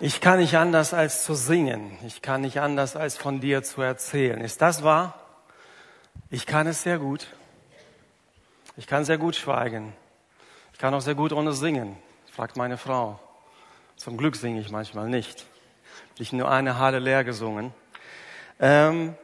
Ich kann nicht anders als zu singen. Ich kann nicht anders als von dir zu erzählen. Ist das wahr? Ich kann es sehr gut. Ich kann sehr gut schweigen. Ich kann auch sehr gut ohne singen, fragt meine Frau. Zum Glück singe ich manchmal nicht. Ich nur eine Halle leer gesungen. Ähm,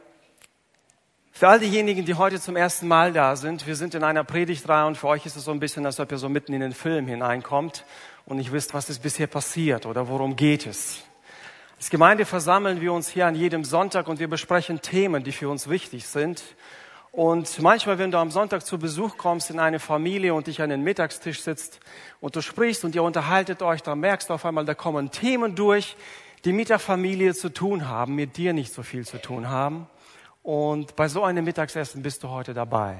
für all diejenigen, die heute zum ersten Mal da sind, wir sind in einer Predigtreihe und für euch ist es so ein bisschen, als ob ihr so mitten in den Film hineinkommt und nicht wisst, was ist bisher passiert oder worum geht es. Als Gemeinde versammeln wir uns hier an jedem Sonntag und wir besprechen Themen, die für uns wichtig sind. Und manchmal, wenn du am Sonntag zu Besuch kommst in eine Familie und dich an den Mittagstisch sitzt und du sprichst und ihr unterhaltet euch, dann merkst du auf einmal, da kommen Themen durch, die mit der Familie zu tun haben, mit dir nicht so viel zu tun haben. Und bei so einem Mittagsessen bist du heute dabei.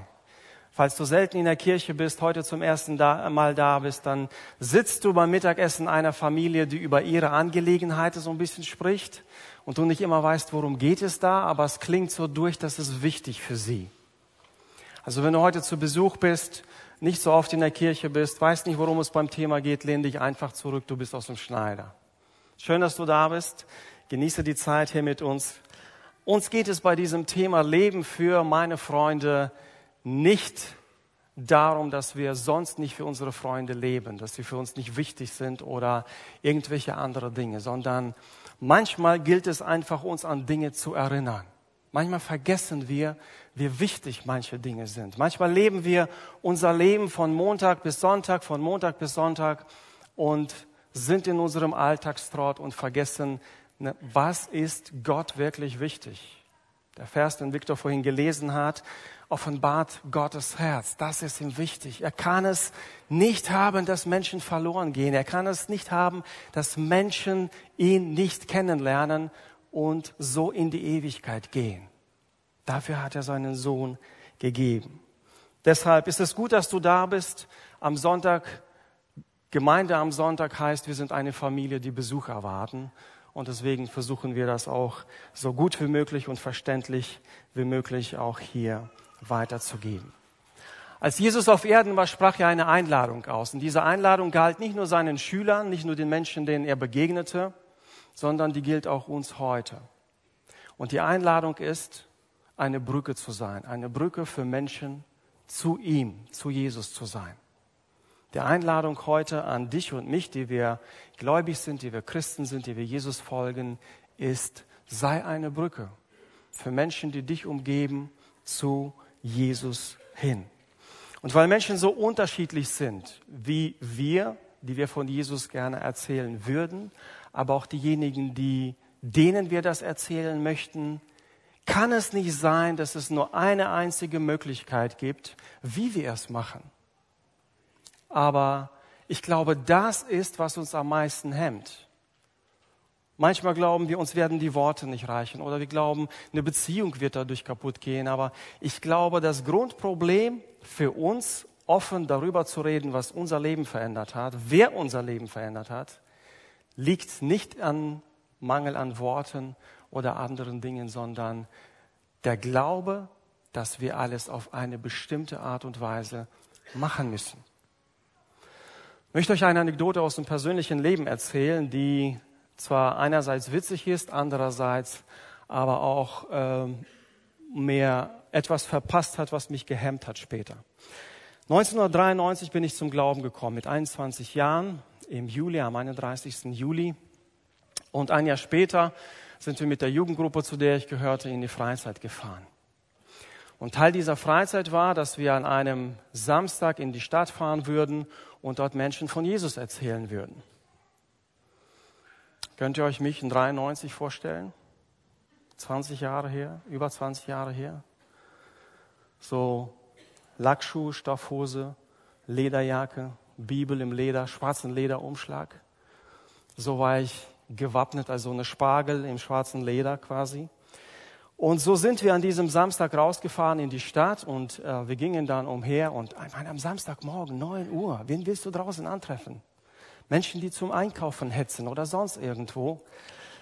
Falls du selten in der Kirche bist, heute zum ersten Mal da bist, dann sitzt du beim Mittagessen einer Familie, die über ihre Angelegenheiten so ein bisschen spricht und du nicht immer weißt, worum geht es da, aber es klingt so durch, dass es wichtig für sie. Also wenn du heute zu Besuch bist, nicht so oft in der Kirche bist, weißt nicht, worum es beim Thema geht, lehn dich einfach zurück, du bist aus dem Schneider. Schön, dass du da bist. Genieße die Zeit hier mit uns. Uns geht es bei diesem Thema Leben für meine Freunde nicht darum, dass wir sonst nicht für unsere Freunde leben, dass sie für uns nicht wichtig sind oder irgendwelche andere Dinge, sondern manchmal gilt es einfach, uns an Dinge zu erinnern. Manchmal vergessen wir, wie wichtig manche Dinge sind. Manchmal leben wir unser Leben von Montag bis Sonntag, von Montag bis Sonntag und sind in unserem Alltagstrott und vergessen, ne, was ist Gott wirklich wichtig. Der Vers, den Viktor vorhin gelesen hat, offenbart Gottes Herz. Das ist ihm wichtig. Er kann es nicht haben, dass Menschen verloren gehen. Er kann es nicht haben, dass Menschen ihn nicht kennenlernen und so in die Ewigkeit gehen. Dafür hat er seinen Sohn gegeben. Deshalb ist es gut, dass du da bist. Am Sonntag, Gemeinde am Sonntag heißt, wir sind eine Familie, die Besuch erwarten. Und deswegen versuchen wir das auch so gut wie möglich und verständlich wie möglich auch hier weiterzugeben. Als Jesus auf Erden war, sprach er eine Einladung aus. Und diese Einladung galt nicht nur seinen Schülern, nicht nur den Menschen, denen er begegnete, sondern die gilt auch uns heute. Und die Einladung ist, eine Brücke zu sein, eine Brücke für Menschen zu ihm, zu Jesus zu sein. Die Einladung heute an dich und mich, die wir gläubig sind, die wir Christen sind, die wir Jesus folgen, ist, sei eine Brücke für Menschen, die dich umgeben, zu Jesus hin. Und weil Menschen so unterschiedlich sind, wie wir, die wir von Jesus gerne erzählen würden, aber auch diejenigen, die, denen wir das erzählen möchten, kann es nicht sein, dass es nur eine einzige Möglichkeit gibt, wie wir es machen. Aber ich glaube, das ist, was uns am meisten hemmt. Manchmal glauben wir, uns werden die Worte nicht reichen oder wir glauben, eine Beziehung wird dadurch kaputt gehen. Aber ich glaube, das Grundproblem für uns, offen darüber zu reden, was unser Leben verändert hat, wer unser Leben verändert hat, liegt nicht an Mangel an Worten oder anderen Dingen, sondern der Glaube, dass wir alles auf eine bestimmte Art und Weise machen müssen. Möchte euch eine Anekdote aus dem persönlichen Leben erzählen, die zwar einerseits witzig ist, andererseits aber auch äh, mehr etwas verpasst hat, was mich gehemmt hat später. 1993 bin ich zum Glauben gekommen, mit 21 Jahren, im Juli, am 31. Juli. Und ein Jahr später sind wir mit der Jugendgruppe, zu der ich gehörte, in die Freizeit gefahren. Und Teil dieser Freizeit war, dass wir an einem Samstag in die Stadt fahren würden und dort Menschen von Jesus erzählen würden. Könnt ihr euch mich in 93 vorstellen? 20 Jahre her, über 20 Jahre her. So Lackschuhe, Stoffhose, Lederjacke, Bibel im Leder, schwarzen Lederumschlag. So war ich gewappnet, also eine Spargel im schwarzen Leder quasi. Und so sind wir an diesem Samstag rausgefahren in die Stadt und äh, wir gingen dann umher und meine, am Samstagmorgen, 9 Uhr, wen willst du draußen antreffen? Menschen, die zum Einkaufen hetzen oder sonst irgendwo.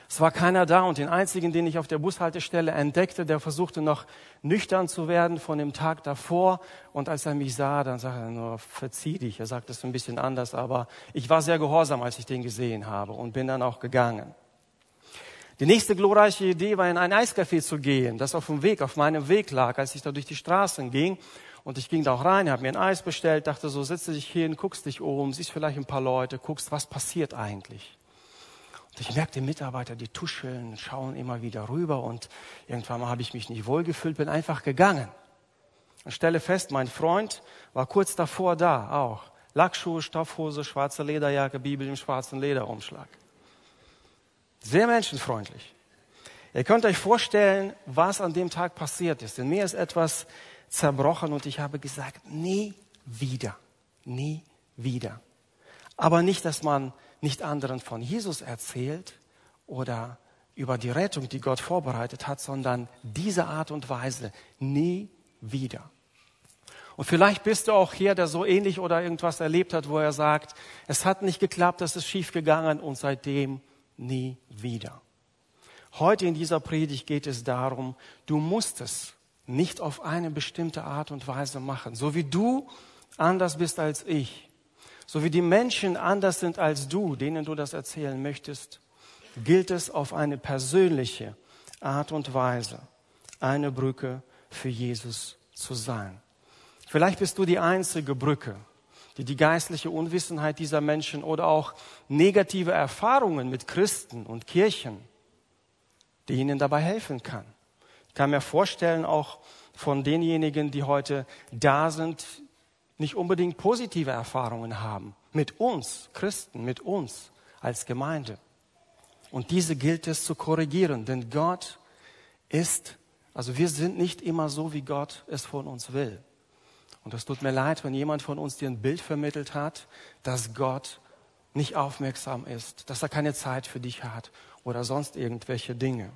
Es war keiner da und den einzigen, den ich auf der Bushaltestelle entdeckte, der versuchte noch nüchtern zu werden von dem Tag davor. Und als er mich sah, dann sagte er nur, verzieh dich. Er sagte es ein bisschen anders, aber ich war sehr gehorsam, als ich den gesehen habe und bin dann auch gegangen. Die nächste glorreiche Idee war, in ein Eiscafé zu gehen, das auf dem Weg, auf meinem Weg lag, als ich da durch die Straßen ging. Und ich ging da auch rein, habe mir ein Eis bestellt, dachte so, setze dich hin, guckst dich um, siehst vielleicht ein paar Leute, guckst, was passiert eigentlich. Und ich merkte Mitarbeiter, die tuscheln, schauen immer wieder rüber und irgendwann mal habe ich mich nicht wohlgefühlt, bin einfach gegangen. Und stelle fest, mein Freund war kurz davor da, auch. Lackschuhe, Stoffhose, schwarze Lederjacke, Bibel im schwarzen Lederumschlag. Sehr menschenfreundlich. Ihr könnt euch vorstellen, was an dem Tag passiert ist. In mir ist etwas zerbrochen und ich habe gesagt, nie wieder, nie wieder. Aber nicht, dass man nicht anderen von Jesus erzählt oder über die Rettung, die Gott vorbereitet hat, sondern diese Art und Weise nie wieder. Und vielleicht bist du auch hier, der so ähnlich oder irgendwas erlebt hat, wo er sagt, es hat nicht geklappt, es ist schief gegangen und seitdem nie wieder. Heute in dieser Predigt geht es darum, du musst es nicht auf eine bestimmte Art und Weise machen. So wie du anders bist als ich, so wie die Menschen anders sind als du, denen du das erzählen möchtest, gilt es auf eine persönliche Art und Weise, eine Brücke für Jesus zu sein. Vielleicht bist du die einzige Brücke, die die geistliche Unwissenheit dieser Menschen oder auch negative Erfahrungen mit Christen und Kirchen, die ihnen dabei helfen kann. Ich kann mir vorstellen, auch von denjenigen, die heute da sind, nicht unbedingt positive Erfahrungen haben. Mit uns, Christen, mit uns als Gemeinde. Und diese gilt es zu korrigieren, denn Gott ist, also wir sind nicht immer so, wie Gott es von uns will. Und es tut mir leid, wenn jemand von uns dir ein Bild vermittelt hat, dass Gott nicht aufmerksam ist, dass er keine Zeit für dich hat oder sonst irgendwelche Dinge.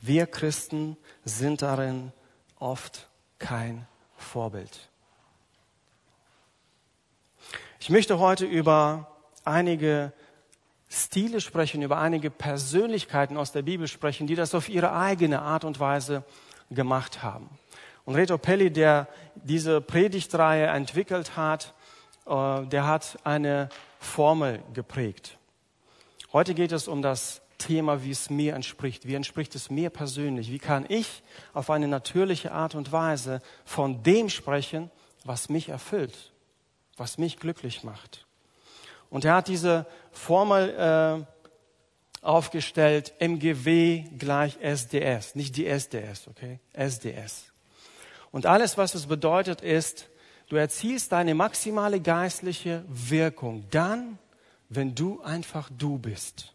Wir Christen sind darin oft kein Vorbild. Ich möchte heute über einige Stile sprechen, über einige Persönlichkeiten aus der Bibel sprechen, die das auf ihre eigene Art und Weise gemacht haben. Und Reto Pelli, der diese Predigtreihe entwickelt hat, äh, der hat eine Formel geprägt. Heute geht es um das Thema, wie es mir entspricht. Wie entspricht es mir persönlich? Wie kann ich auf eine natürliche Art und Weise von dem sprechen, was mich erfüllt? was mich glücklich macht. Und er hat diese Formel äh, aufgestellt, MGW gleich SDS, nicht die SDS, okay? SDS. Und alles, was es bedeutet, ist, du erzielst deine maximale geistliche Wirkung dann, wenn du einfach du bist.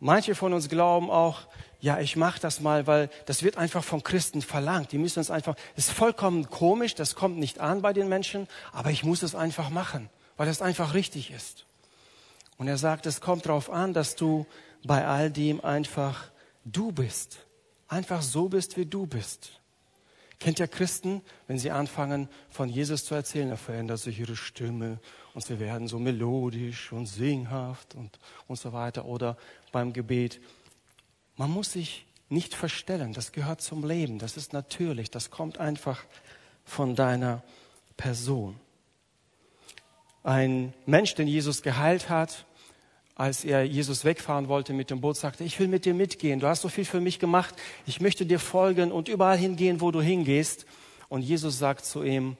Manche von uns glauben auch, ja, ich mache das mal, weil das wird einfach von Christen verlangt. Die müssen es einfach, das ist vollkommen komisch, das kommt nicht an bei den Menschen, aber ich muss es einfach machen, weil es einfach richtig ist. Und er sagt, es kommt darauf an, dass du bei all dem einfach du bist. Einfach so bist, wie du bist. Kennt ihr Christen, wenn sie anfangen, von Jesus zu erzählen, da verändert sich ihre Stimme und sie werden so melodisch und singhaft und, und so weiter. Oder beim Gebet, man muss sich nicht verstellen, das gehört zum Leben, das ist natürlich, das kommt einfach von deiner Person. Ein Mensch, den Jesus geheilt hat, als er Jesus wegfahren wollte mit dem Boot, sagte, ich will mit dir mitgehen, du hast so viel für mich gemacht, ich möchte dir folgen und überall hingehen, wo du hingehst. Und Jesus sagt zu ihm,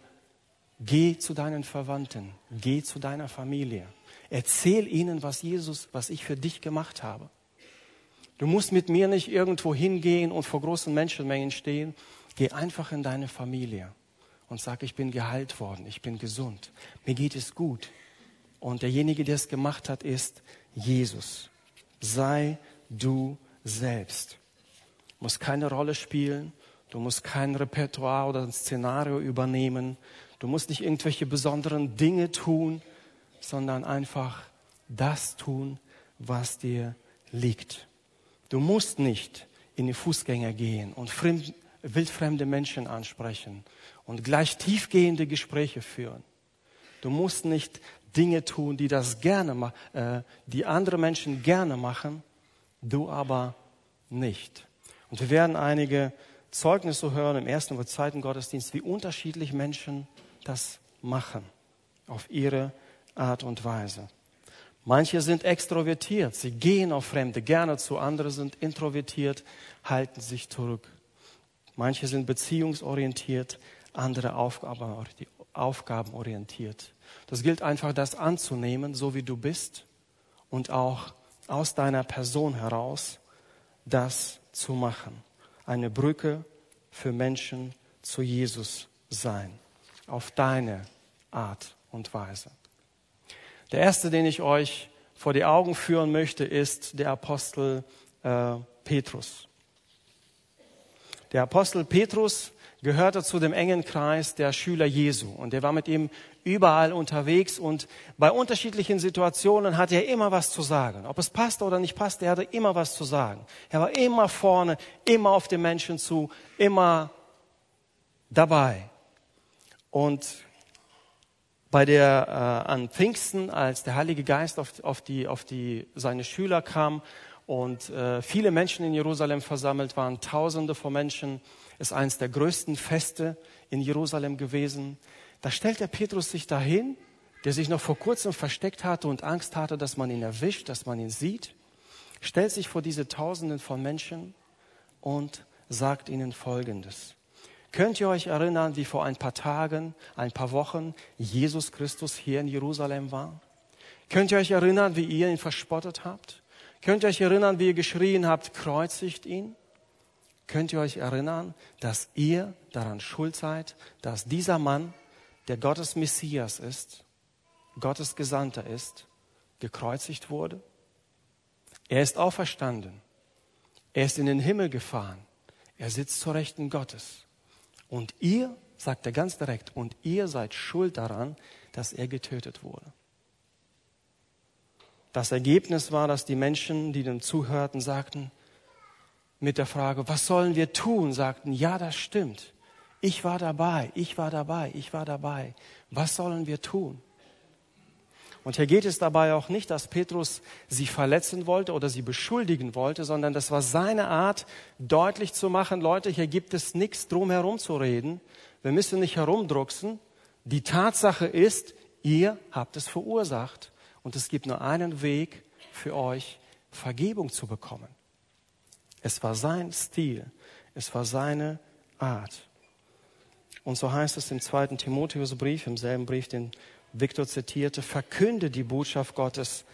geh zu deinen Verwandten, geh zu deiner Familie, erzähl ihnen, was Jesus, was ich für dich gemacht habe. Du musst mit mir nicht irgendwo hingehen und vor großen Menschenmengen stehen. Geh einfach in deine Familie und sag, ich bin geheilt worden, ich bin gesund, mir geht es gut. Und derjenige, der es gemacht hat, ist Jesus. Sei du selbst. Du musst keine Rolle spielen, du musst kein Repertoire oder ein Szenario übernehmen, du musst nicht irgendwelche besonderen Dinge tun, sondern einfach das tun, was dir liegt. Du musst nicht in die Fußgänger gehen und fremd, wildfremde Menschen ansprechen und gleich tiefgehende Gespräche führen. Du musst nicht Dinge tun, die das gerne, äh, die andere Menschen gerne machen, du aber nicht. Und wir werden einige Zeugnisse hören im ersten oder zweiten Gottesdienst, wie unterschiedlich Menschen das machen, auf ihre Art und Weise. Manche sind extrovertiert, sie gehen auf Fremde gerne zu, andere sind introvertiert, halten sich zurück. Manche sind beziehungsorientiert, andere aufgabenorientiert. Das gilt einfach, das anzunehmen, so wie du bist und auch aus deiner Person heraus das zu machen. Eine Brücke für Menschen zu Jesus sein. Auf deine Art und Weise. Der erste, den ich euch vor die Augen führen möchte, ist der Apostel äh, Petrus. Der Apostel Petrus gehörte zu dem engen Kreis der Schüler Jesu und er war mit ihm überall unterwegs und bei unterschiedlichen Situationen hatte er immer was zu sagen. Ob es passte oder nicht passte, er hatte immer was zu sagen. Er war immer vorne, immer auf den Menschen zu, immer dabei. Und bei der äh, an Pfingsten, als der Heilige Geist auf, auf, die, auf die, seine Schüler kam und äh, viele Menschen in Jerusalem versammelt waren, Tausende von Menschen, ist eines der größten Feste in Jerusalem gewesen. Da stellt der Petrus sich dahin, der sich noch vor kurzem versteckt hatte und Angst hatte, dass man ihn erwischt, dass man ihn sieht, stellt sich vor diese Tausenden von Menschen und sagt ihnen Folgendes. Könnt ihr euch erinnern, wie vor ein paar Tagen, ein paar Wochen Jesus Christus hier in Jerusalem war? Könnt ihr euch erinnern, wie ihr ihn verspottet habt? Könnt ihr euch erinnern, wie ihr geschrien habt, kreuzigt ihn? Könnt ihr euch erinnern, dass ihr daran schuld seid, dass dieser Mann, der Gottes Messias ist, Gottes Gesandter ist, gekreuzigt wurde? Er ist auferstanden. Er ist in den Himmel gefahren. Er sitzt zur Rechten Gottes. Und ihr, sagt er ganz direkt, und ihr seid schuld daran, dass er getötet wurde. Das Ergebnis war, dass die Menschen, die dem zuhörten, sagten, mit der Frage, was sollen wir tun, sagten, ja, das stimmt. Ich war dabei, ich war dabei, ich war dabei. Was sollen wir tun? Und hier geht es dabei auch nicht, dass Petrus sie verletzen wollte oder sie beschuldigen wollte, sondern das war seine Art, deutlich zu machen, Leute, hier gibt es nichts drum herum zu reden. Wir müssen nicht herumdrucksen. Die Tatsache ist, ihr habt es verursacht. Und es gibt nur einen Weg für euch, Vergebung zu bekommen. Es war sein Stil. Es war seine Art. Und so heißt es im zweiten Timotheusbrief, im selben Brief, den Viktor zitierte, verkünde die Botschaft Gottes,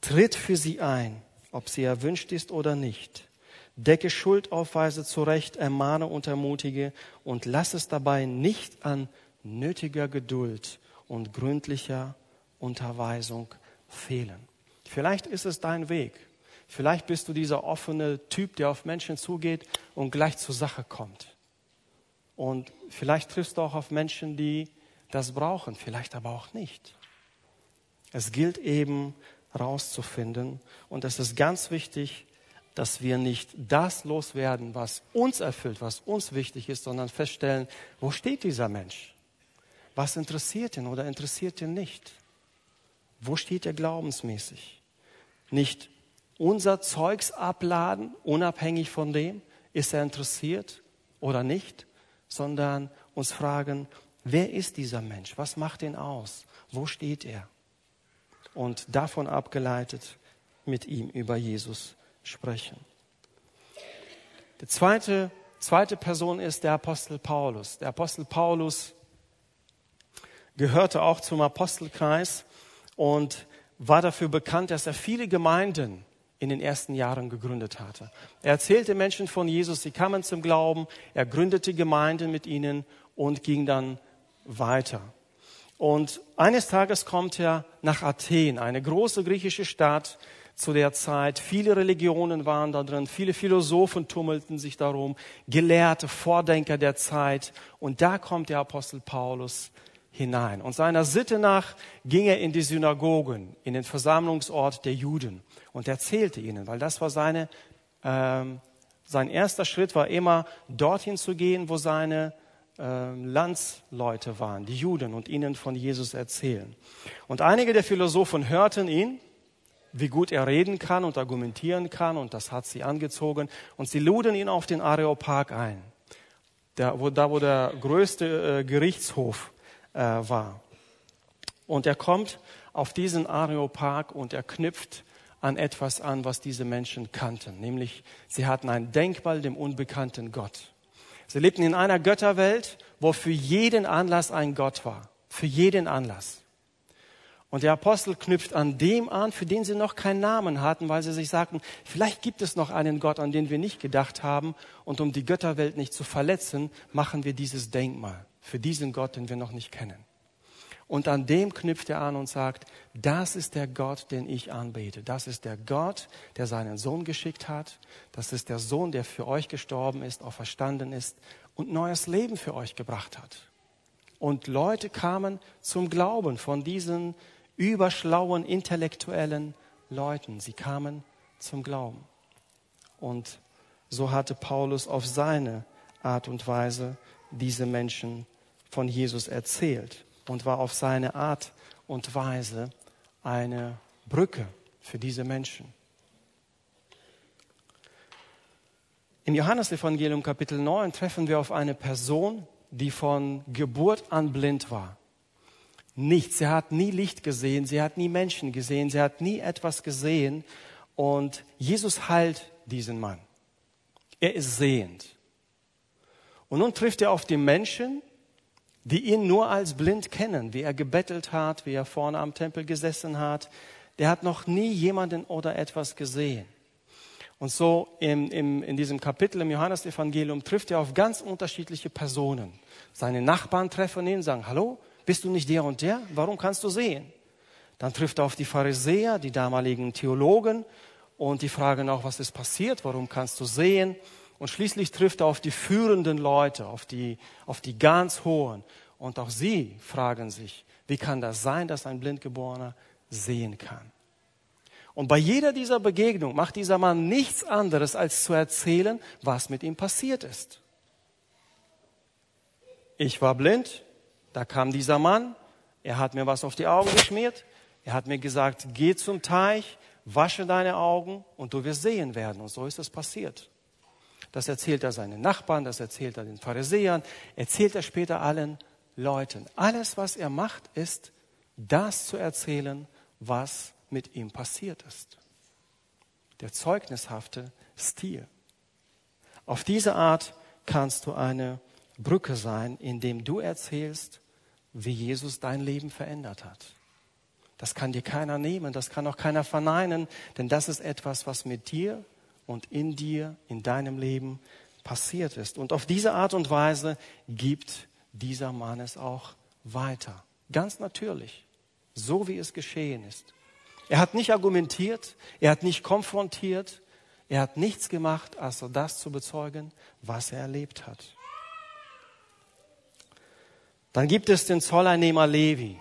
tritt für sie ein, ob sie erwünscht ist oder nicht. Decke Schuldaufweise zurecht, ermahne und ermutige und lass es dabei nicht an nötiger Geduld und gründlicher Unterweisung fehlen. Vielleicht ist es dein Weg. Vielleicht bist du dieser offene Typ, der auf Menschen zugeht und gleich zur Sache kommt. Und vielleicht triffst du auch auf Menschen, die das brauchen, vielleicht aber auch nicht. Es gilt eben rauszufinden und es ist ganz wichtig, dass wir nicht das loswerden, was uns erfüllt, was uns wichtig ist, sondern feststellen, wo steht dieser Mensch? Was interessiert ihn oder interessiert ihn nicht? Wo steht er glaubensmäßig? Nicht unser Zeugs abladen, unabhängig von dem, ist er interessiert oder nicht, sondern uns fragen, Wer ist dieser Mensch? Was macht ihn aus? Wo steht er? Und davon abgeleitet mit ihm über Jesus sprechen. Die zweite, zweite Person ist der Apostel Paulus. Der Apostel Paulus gehörte auch zum Apostelkreis und war dafür bekannt, dass er viele Gemeinden in den ersten Jahren gegründet hatte. Er erzählte Menschen von Jesus, sie kamen zum Glauben, er gründete Gemeinden mit ihnen und ging dann weiter. Und eines Tages kommt er nach Athen, eine große griechische Stadt zu der Zeit. Viele Religionen waren da drin, viele Philosophen tummelten sich darum, Gelehrte, Vordenker der Zeit. Und da kommt der Apostel Paulus hinein. Und seiner Sitte nach ging er in die Synagogen, in den Versammlungsort der Juden und erzählte ihnen, weil das war seine, ähm, sein erster Schritt war immer dorthin zu gehen, wo seine äh, Landsleute waren, die Juden, und ihnen von Jesus erzählen. Und einige der Philosophen hörten ihn, wie gut er reden kann und argumentieren kann, und das hat sie angezogen, und sie luden ihn auf den Areopag ein, der, wo, da wo der größte äh, Gerichtshof äh, war. Und er kommt auf diesen Areopag und er knüpft an etwas an, was diese Menschen kannten, nämlich sie hatten ein Denkmal dem unbekannten Gott. Sie lebten in einer Götterwelt, wo für jeden Anlass ein Gott war. Für jeden Anlass. Und der Apostel knüpft an dem an, für den sie noch keinen Namen hatten, weil sie sich sagten, vielleicht gibt es noch einen Gott, an den wir nicht gedacht haben. Und um die Götterwelt nicht zu verletzen, machen wir dieses Denkmal für diesen Gott, den wir noch nicht kennen. Und an dem knüpft er an und sagt, das ist der Gott, den ich anbete. Das ist der Gott, der seinen Sohn geschickt hat. Das ist der Sohn, der für euch gestorben ist, auferstanden ist und neues Leben für euch gebracht hat. Und Leute kamen zum Glauben von diesen überschlauen, intellektuellen Leuten. Sie kamen zum Glauben. Und so hatte Paulus auf seine Art und Weise diese Menschen von Jesus erzählt und war auf seine Art und Weise eine Brücke für diese Menschen. Im Johannesevangelium Kapitel 9 treffen wir auf eine Person, die von Geburt an blind war. Nichts. Sie hat nie Licht gesehen, sie hat nie Menschen gesehen, sie hat nie etwas gesehen. Und Jesus heilt diesen Mann. Er ist sehend. Und nun trifft er auf die Menschen, die ihn nur als blind kennen, wie er gebettelt hat, wie er vorne am Tempel gesessen hat. Der hat noch nie jemanden oder etwas gesehen. Und so im, im, in diesem Kapitel im Johannesevangelium trifft er auf ganz unterschiedliche Personen. Seine Nachbarn treffen ihn, sagen, hallo, bist du nicht der und der? Warum kannst du sehen? Dann trifft er auf die Pharisäer, die damaligen Theologen, und die fragen auch, was ist passiert? Warum kannst du sehen? Und schließlich trifft er auf die führenden Leute, auf die, auf die ganz hohen. Und auch sie fragen sich, wie kann das sein, dass ein Blindgeborener sehen kann? Und bei jeder dieser Begegnung macht dieser Mann nichts anderes, als zu erzählen, was mit ihm passiert ist. Ich war blind, da kam dieser Mann, er hat mir was auf die Augen geschmiert, er hat mir gesagt, geh zum Teich, wasche deine Augen und du wirst sehen werden. Und so ist es passiert. Das erzählt er seinen Nachbarn, das erzählt er den Pharisäern, erzählt er später allen Leuten. Alles, was er macht, ist, das zu erzählen, was mit ihm passiert ist. Der zeugnishafte Stil. Auf diese Art kannst du eine Brücke sein, indem du erzählst, wie Jesus dein Leben verändert hat. Das kann dir keiner nehmen, das kann auch keiner verneinen, denn das ist etwas, was mit dir und in dir, in deinem Leben passiert ist. Und auf diese Art und Weise gibt dieser Mann es auch weiter. Ganz natürlich. So wie es geschehen ist. Er hat nicht argumentiert, er hat nicht konfrontiert, er hat nichts gemacht, als das zu bezeugen, was er erlebt hat. Dann gibt es den Zolleinnehmer Levi.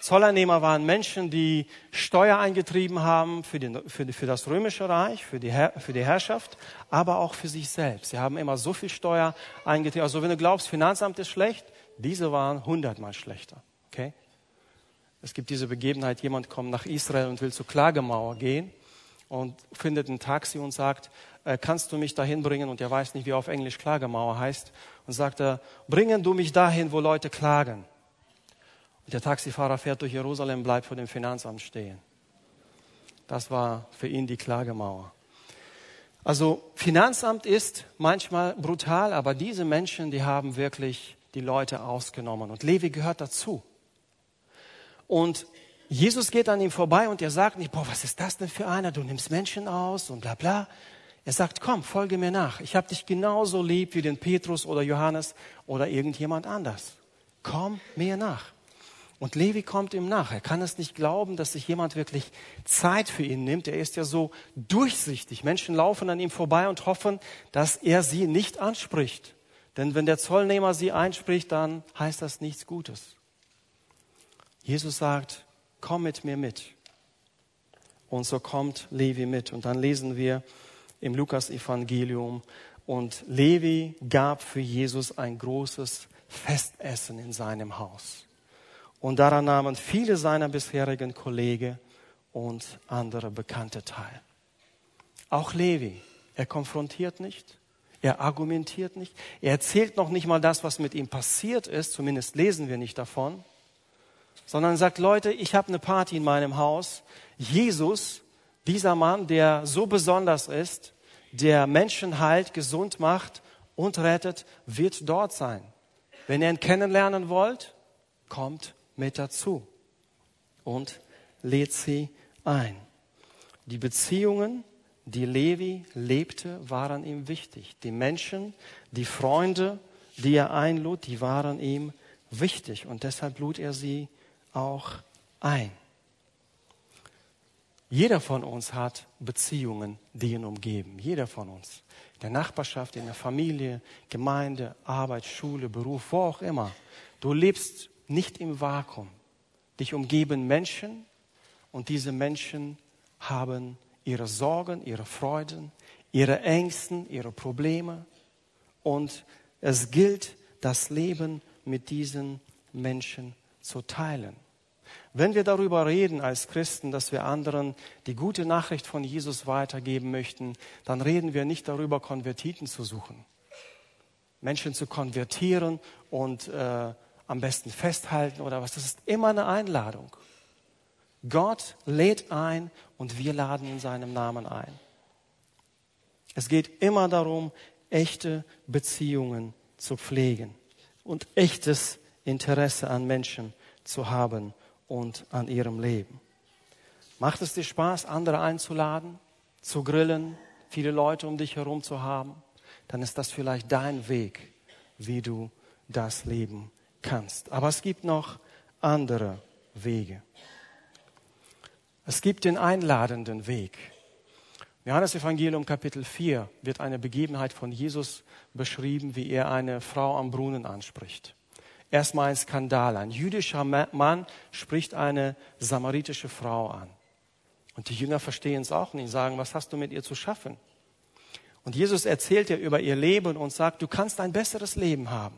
Zollernehmer waren Menschen, die Steuer eingetrieben haben für, den, für, für das römische Reich, für die, für die Herrschaft, aber auch für sich selbst. Sie haben immer so viel Steuer eingetrieben. Also wenn du glaubst, Finanzamt ist schlecht, diese waren hundertmal schlechter. Okay? Es gibt diese Begebenheit, jemand kommt nach Israel und will zur Klagemauer gehen und findet ein Taxi und sagt, äh, kannst du mich dahin bringen? Und er weiß nicht, wie auf Englisch Klagemauer heißt. Und sagt er, bringen du mich dahin, wo Leute klagen. Der Taxifahrer fährt durch Jerusalem, bleibt vor dem Finanzamt stehen. Das war für ihn die Klagemauer. Also Finanzamt ist manchmal brutal, aber diese Menschen, die haben wirklich die Leute ausgenommen. Und Levi gehört dazu. Und Jesus geht an ihm vorbei und er sagt nicht, boah, was ist das denn für einer? Du nimmst Menschen aus und bla bla. Er sagt, komm, folge mir nach. Ich habe dich genauso lieb wie den Petrus oder Johannes oder irgendjemand anders. Komm mir nach. Und Levi kommt ihm nach. Er kann es nicht glauben, dass sich jemand wirklich Zeit für ihn nimmt. Er ist ja so durchsichtig. Menschen laufen an ihm vorbei und hoffen, dass er sie nicht anspricht. Denn wenn der Zollnehmer sie einspricht, dann heißt das nichts Gutes. Jesus sagt, komm mit mir mit. Und so kommt Levi mit. Und dann lesen wir im Lukas-Evangelium, und Levi gab für Jesus ein großes Festessen in seinem Haus. Und daran nahmen viele seiner bisherigen Kollegen und andere Bekannte teil. Auch Levi, er konfrontiert nicht, er argumentiert nicht, er erzählt noch nicht mal das, was mit ihm passiert ist, zumindest lesen wir nicht davon, sondern sagt, Leute, ich habe eine Party in meinem Haus. Jesus, dieser Mann, der so besonders ist, der Menschen heilt, gesund macht und rettet, wird dort sein. Wenn ihr ihn kennenlernen wollt, kommt mit dazu und lädt sie ein. Die Beziehungen, die Levi lebte, waren ihm wichtig. Die Menschen, die Freunde, die er einlud, die waren ihm wichtig und deshalb lud er sie auch ein. Jeder von uns hat Beziehungen, die ihn umgeben. Jeder von uns. In der Nachbarschaft, in der Familie, Gemeinde, Arbeit, Schule, Beruf, wo auch immer. Du lebst nicht im Vakuum. Dich umgeben Menschen und diese Menschen haben ihre Sorgen, ihre Freuden, ihre Ängsten, ihre Probleme. Und es gilt, das Leben mit diesen Menschen zu teilen. Wenn wir darüber reden als Christen, dass wir anderen die gute Nachricht von Jesus weitergeben möchten, dann reden wir nicht darüber, Konvertiten zu suchen. Menschen zu konvertieren und äh, am besten festhalten oder was. Das ist immer eine Einladung. Gott lädt ein und wir laden in seinem Namen ein. Es geht immer darum, echte Beziehungen zu pflegen und echtes Interesse an Menschen zu haben und an ihrem Leben. Macht es dir Spaß, andere einzuladen, zu grillen, viele Leute um dich herum zu haben? Dann ist das vielleicht dein Weg, wie du das leben kannst. Aber es gibt noch andere Wege. Es gibt den einladenden Weg. Johannes Evangelium Kapitel 4 wird eine Begebenheit von Jesus beschrieben, wie er eine Frau am Brunnen anspricht erstmal ein Skandal. Ein jüdischer Mann spricht eine samaritische Frau an. Und die Jünger verstehen es auch nicht, sagen, was hast du mit ihr zu schaffen? Und Jesus erzählt ihr über ihr Leben und sagt, du kannst ein besseres Leben haben.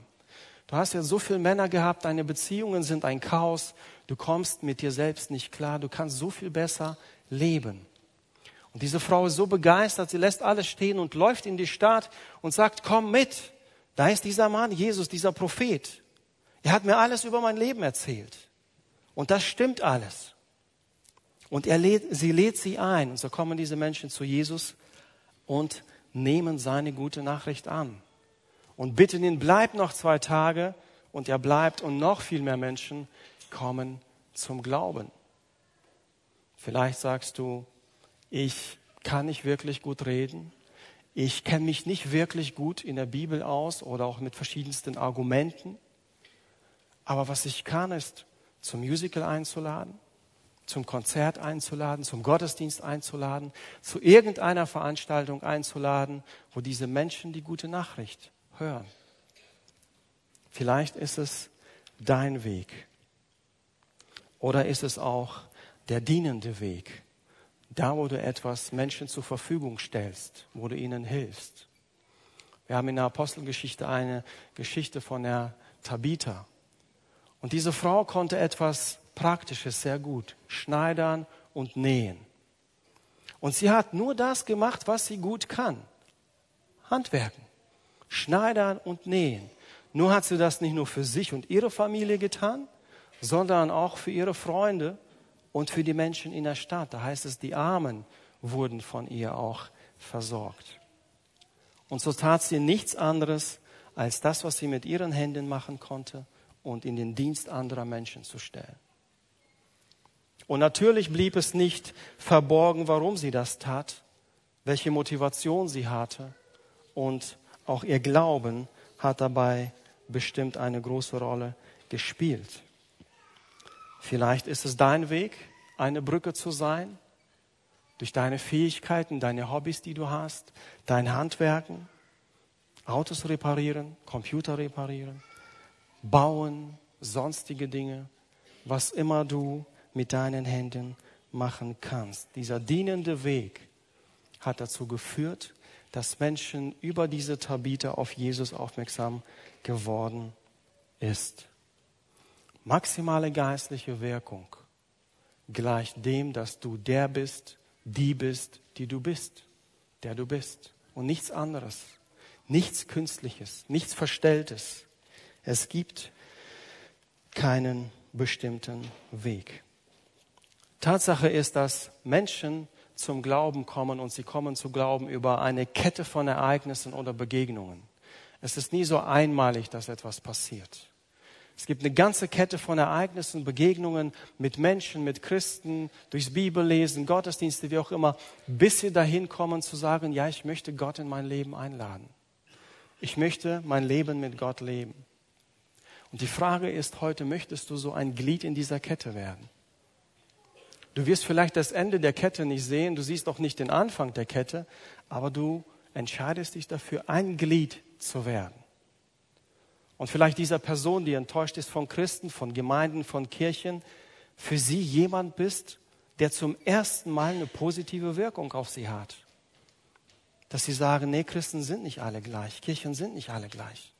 Du hast ja so viele Männer gehabt, deine Beziehungen sind ein Chaos, du kommst mit dir selbst nicht klar, du kannst so viel besser leben. Und diese Frau ist so begeistert, sie lässt alles stehen und läuft in die Stadt und sagt, komm mit. Da ist dieser Mann, Jesus, dieser Prophet. Er hat mir alles über mein Leben erzählt. Und das stimmt alles. Und er lädt, sie lädt sie ein. Und so kommen diese Menschen zu Jesus und nehmen seine gute Nachricht an. Und bitten ihn, bleib noch zwei Tage. Und er bleibt und noch viel mehr Menschen kommen zum Glauben. Vielleicht sagst du, ich kann nicht wirklich gut reden. Ich kenne mich nicht wirklich gut in der Bibel aus oder auch mit verschiedensten Argumenten. Aber was ich kann, ist zum Musical einzuladen, zum Konzert einzuladen, zum Gottesdienst einzuladen, zu irgendeiner Veranstaltung einzuladen, wo diese Menschen die gute Nachricht hören. Vielleicht ist es dein Weg. Oder ist es auch der dienende Weg, da wo du etwas Menschen zur Verfügung stellst, wo du ihnen hilfst. Wir haben in der Apostelgeschichte eine Geschichte von der Tabitha. Und diese Frau konnte etwas Praktisches sehr gut, schneidern und nähen. Und sie hat nur das gemacht, was sie gut kann. Handwerken, schneidern und nähen. Nur hat sie das nicht nur für sich und ihre Familie getan, sondern auch für ihre Freunde und für die Menschen in der Stadt. Da heißt es, die Armen wurden von ihr auch versorgt. Und so tat sie nichts anderes als das, was sie mit ihren Händen machen konnte und in den Dienst anderer Menschen zu stellen. Und natürlich blieb es nicht verborgen, warum sie das tat, welche Motivation sie hatte und auch ihr Glauben hat dabei bestimmt eine große Rolle gespielt. Vielleicht ist es dein Weg, eine Brücke zu sein, durch deine Fähigkeiten, deine Hobbys, die du hast, dein Handwerken, Autos reparieren, Computer reparieren, bauen, sonstige Dinge, was immer du mit deinen Händen machen kannst. Dieser dienende Weg hat dazu geführt, dass Menschen über diese Tabite auf Jesus aufmerksam geworden ist. Maximale geistliche Wirkung gleicht dem, dass du der bist, die bist, die du bist, der du bist. Und nichts anderes. Nichts Künstliches, nichts Verstelltes. Es gibt keinen bestimmten Weg. Tatsache ist, dass Menschen zum Glauben kommen und sie kommen zu Glauben über eine Kette von Ereignissen oder Begegnungen. Es ist nie so einmalig, dass etwas passiert. Es gibt eine ganze Kette von Ereignissen, Begegnungen mit Menschen, mit Christen, durchs Bibellesen, Gottesdienste, wie auch immer, bis sie dahin kommen zu sagen, ja, ich möchte Gott in mein Leben einladen. Ich möchte mein Leben mit Gott leben. Und die Frage ist heute, möchtest du so ein Glied in dieser Kette werden? Du wirst vielleicht das Ende der Kette nicht sehen, du siehst auch nicht den Anfang der Kette, aber du entscheidest dich dafür, ein Glied zu werden. Und vielleicht dieser Person, die enttäuscht ist von Christen, von Gemeinden, von Kirchen, für sie jemand bist, der zum ersten Mal eine positive Wirkung auf sie hat. Dass sie sagen, nee, Christen sind nicht alle gleich, Kirchen sind nicht alle gleich.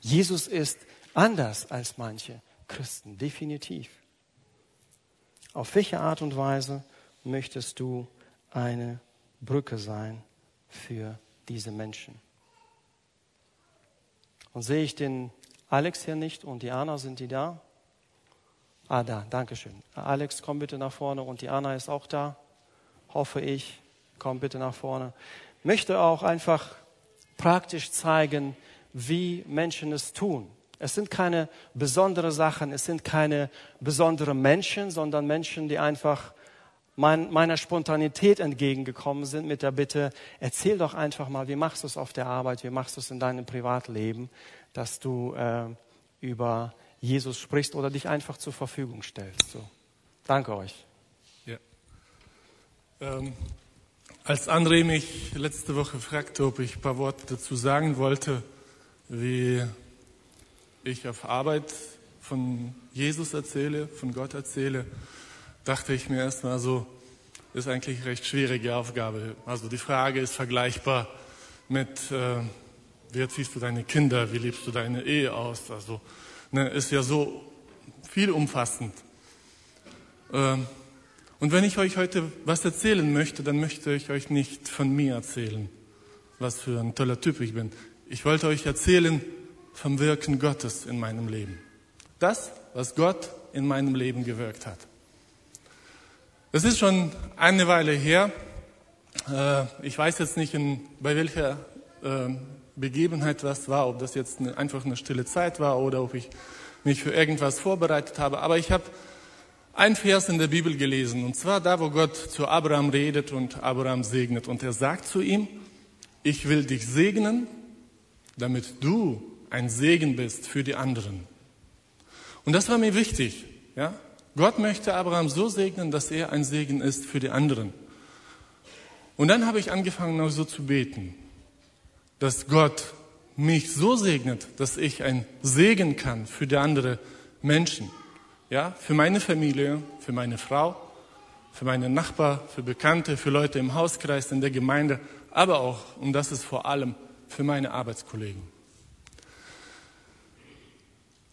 Jesus ist anders als manche Christen, definitiv. Auf welche Art und Weise möchtest du eine Brücke sein für diese Menschen? Und sehe ich den Alex hier nicht und Diana, sind die da? Ah, da, danke schön. Alex, komm bitte nach vorne und Diana ist auch da, hoffe ich. Komm bitte nach vorne. Möchte auch einfach praktisch zeigen, wie Menschen es tun. Es sind keine besonderen Sachen, es sind keine besonderen Menschen, sondern Menschen, die einfach mein, meiner Spontanität entgegengekommen sind mit der Bitte, erzähl doch einfach mal, wie machst du es auf der Arbeit, wie machst du es in deinem Privatleben, dass du äh, über Jesus sprichst oder dich einfach zur Verfügung stellst. So. Danke euch. Ja. Ähm, als André mich letzte Woche fragte, ob ich ein paar Worte dazu sagen wollte, wie ich auf Arbeit von Jesus erzähle, von Gott erzähle, dachte ich mir erstmal so, ist eigentlich eine recht schwierige Aufgabe. Also die Frage ist vergleichbar mit, äh, wie erziehst du deine Kinder, wie lebst du deine Ehe aus? Also ne, ist ja so viel umfassend. Ähm, und wenn ich euch heute was erzählen möchte, dann möchte ich euch nicht von mir erzählen, was für ein toller Typ ich bin. Ich wollte euch erzählen, vom Wirken Gottes in meinem Leben. Das, was Gott in meinem Leben gewirkt hat. Das ist schon eine Weile her. Äh, ich weiß jetzt nicht, bei welcher äh, Begebenheit das war, ob das jetzt einfach eine stille Zeit war oder ob ich mich für irgendwas vorbereitet habe. Aber ich habe ein Vers in der Bibel gelesen, und zwar da, wo Gott zu Abraham redet und Abraham segnet. Und er sagt zu ihm, ich will dich segnen, damit du ein Segen bist für die anderen. Und das war mir wichtig. Ja? Gott möchte Abraham so segnen, dass er ein Segen ist für die anderen. Und dann habe ich angefangen, auch so zu beten, dass Gott mich so segnet, dass ich ein Segen kann für die anderen Menschen. Ja, für meine Familie, für meine Frau, für meine Nachbar, für Bekannte, für Leute im Hauskreis, in der Gemeinde, aber auch, und das ist vor allem, für meine Arbeitskollegen.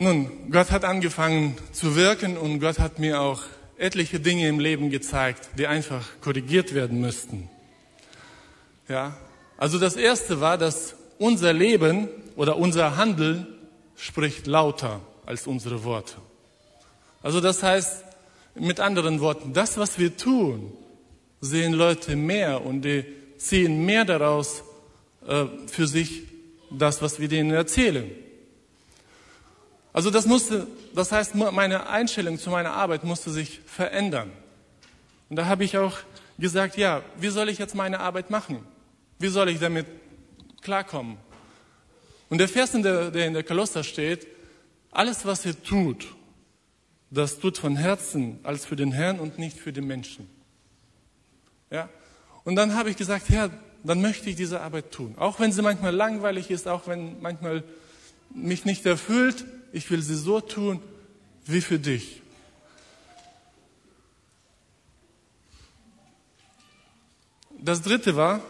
Nun, Gott hat angefangen zu wirken und Gott hat mir auch etliche Dinge im Leben gezeigt, die einfach korrigiert werden müssten. Ja, also das erste war, dass unser Leben oder unser Handeln spricht lauter als unsere Worte. Also das heißt, mit anderen Worten, das, was wir tun, sehen Leute mehr und die ziehen mehr daraus äh, für sich das, was wir denen erzählen. Also das musste, das heißt, meine Einstellung zu meiner Arbeit musste sich verändern. Und da habe ich auch gesagt, ja, wie soll ich jetzt meine Arbeit machen? Wie soll ich damit klarkommen? Und der Vers, der, der in der Kolosser steht, alles, was ihr tut, das tut von Herzen als für den Herrn und nicht für den Menschen. Ja? Und dann habe ich gesagt, ja, dann möchte ich diese Arbeit tun. Auch wenn sie manchmal langweilig ist, auch wenn manchmal mich nicht erfüllt, ich will sie so tun wie für dich. Das dritte war,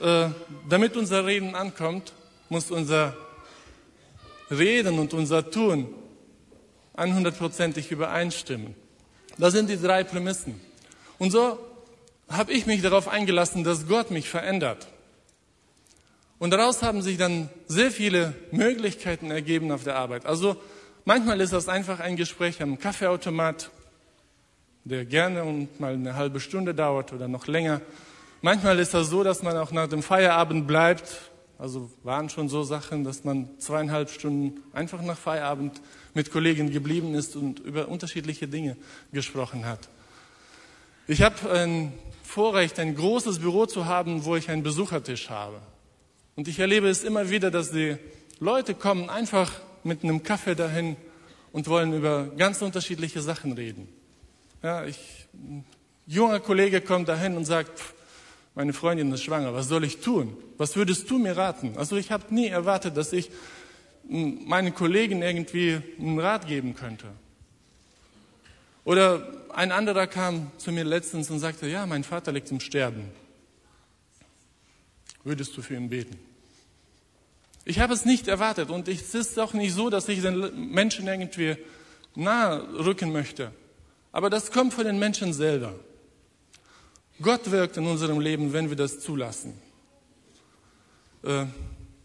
äh, damit unser Reden ankommt, muss unser Reden und unser Tun 100%ig übereinstimmen. Das sind die drei Prämissen. Und so habe ich mich darauf eingelassen, dass Gott mich verändert. Und daraus haben sich dann sehr viele Möglichkeiten ergeben auf der Arbeit. Also manchmal ist das einfach ein Gespräch am Kaffeeautomat, der gerne und mal eine halbe Stunde dauert oder noch länger. Manchmal ist das so, dass man auch nach dem Feierabend bleibt. Also waren schon so Sachen, dass man zweieinhalb Stunden einfach nach Feierabend mit Kollegen geblieben ist und über unterschiedliche Dinge gesprochen hat. Ich habe ein Vorrecht, ein großes Büro zu haben, wo ich einen Besuchertisch habe. Und ich erlebe es immer wieder, dass die Leute kommen einfach mit einem Kaffee dahin und wollen über ganz unterschiedliche Sachen reden. Ja, ich, ein junger Kollege kommt dahin und sagt, meine Freundin ist schwanger, was soll ich tun? Was würdest du mir raten? Also ich habe nie erwartet, dass ich meinen Kollegen irgendwie einen Rat geben könnte. Oder ein anderer kam zu mir letztens und sagte, ja, mein Vater liegt im Sterben. Würdest du für ihn beten? Ich habe es nicht erwartet und es ist auch nicht so, dass ich den Menschen irgendwie nahe rücken möchte. Aber das kommt von den Menschen selber. Gott wirkt in unserem Leben, wenn wir das zulassen. Äh,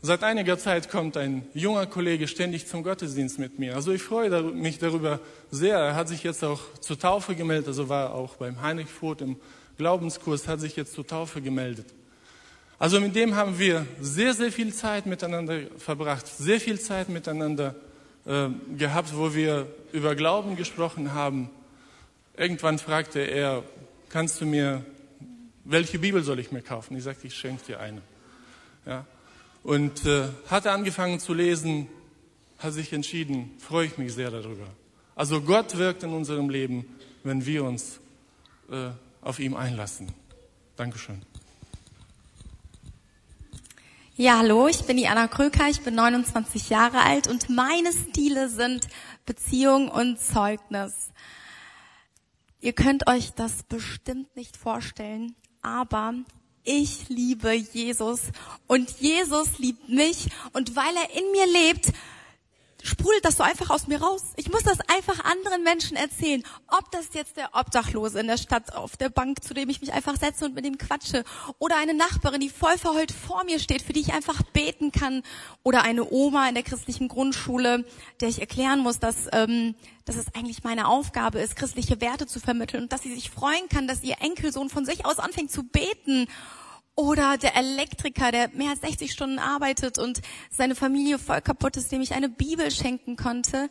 Seit einiger Zeit kommt ein junger Kollege ständig zum Gottesdienst mit mir. Also ich freue mich darüber sehr. Er hat sich jetzt auch zur Taufe gemeldet, also war auch beim Heinrich Voth im Glaubenskurs, hat sich jetzt zur Taufe gemeldet. Also mit dem haben wir sehr, sehr viel Zeit miteinander verbracht, sehr viel Zeit miteinander äh, gehabt, wo wir über Glauben gesprochen haben. Irgendwann fragte er, kannst du mir, welche Bibel soll ich mir kaufen? Ich sagte, ich schenke dir eine. Ja und äh, hatte angefangen zu lesen, hat sich entschieden, freue ich mich sehr darüber. Also Gott wirkt in unserem Leben, wenn wir uns äh, auf ihm einlassen. Dankeschön. Ja, hallo, ich bin die Anna Kröker, ich bin 29 Jahre alt und meine Stile sind Beziehung und Zeugnis. Ihr könnt euch das bestimmt nicht vorstellen, aber ich liebe Jesus und Jesus liebt mich und weil er in mir lebt, sprudelt das so einfach aus mir raus. Ich muss das einfach anderen Menschen erzählen. Ob das jetzt der Obdachlose in der Stadt auf der Bank, zu dem ich mich einfach setze und mit ihm quatsche, oder eine Nachbarin, die voll verheult vor mir steht, für die ich einfach beten kann, oder eine Oma in der christlichen Grundschule, der ich erklären muss, dass, ähm, dass es eigentlich meine Aufgabe ist, christliche Werte zu vermitteln und dass sie sich freuen kann, dass ihr Enkelsohn von sich aus anfängt zu beten oder der Elektriker, der mehr als 60 Stunden arbeitet und seine Familie voll kaputt ist, dem ich eine Bibel schenken konnte.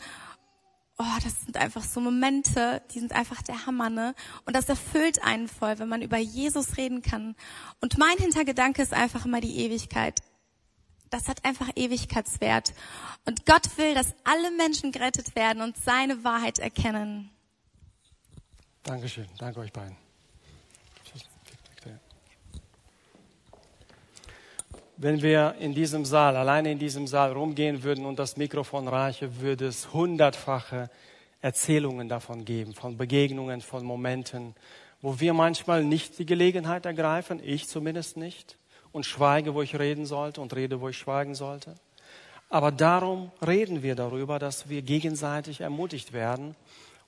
Oh, das sind einfach so Momente, die sind einfach der Hammer, ne? Und das erfüllt einen voll, wenn man über Jesus reden kann. Und mein Hintergedanke ist einfach immer die Ewigkeit. Das hat einfach Ewigkeitswert. Und Gott will, dass alle Menschen gerettet werden und seine Wahrheit erkennen. Dankeschön. Danke euch beiden. Wenn wir in diesem Saal, alleine in diesem Saal rumgehen würden und das Mikrofon reiche, würde es hundertfache Erzählungen davon geben, von Begegnungen, von Momenten, wo wir manchmal nicht die Gelegenheit ergreifen, ich zumindest nicht, und schweige, wo ich reden sollte und rede, wo ich schweigen sollte. Aber darum reden wir darüber, dass wir gegenseitig ermutigt werden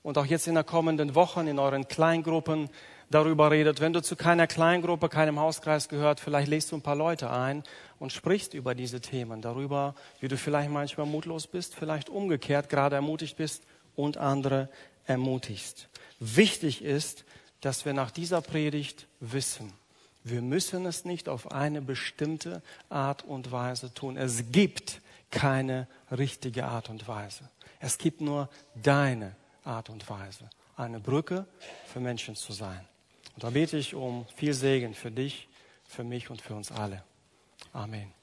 und auch jetzt in den kommenden Wochen in euren Kleingruppen darüber redet. Wenn du zu keiner Kleingruppe, keinem Hauskreis gehört, vielleicht lädst du ein paar Leute ein und sprichst über diese Themen, darüber, wie du vielleicht manchmal mutlos bist, vielleicht umgekehrt gerade ermutigt bist und andere ermutigst. Wichtig ist, dass wir nach dieser Predigt wissen, wir müssen es nicht auf eine bestimmte Art und Weise tun. Es gibt keine richtige Art und Weise. Es gibt nur deine Art und Weise, eine Brücke für Menschen zu sein. Und da bete ich um viel Segen für dich, für mich und für uns alle. Amen.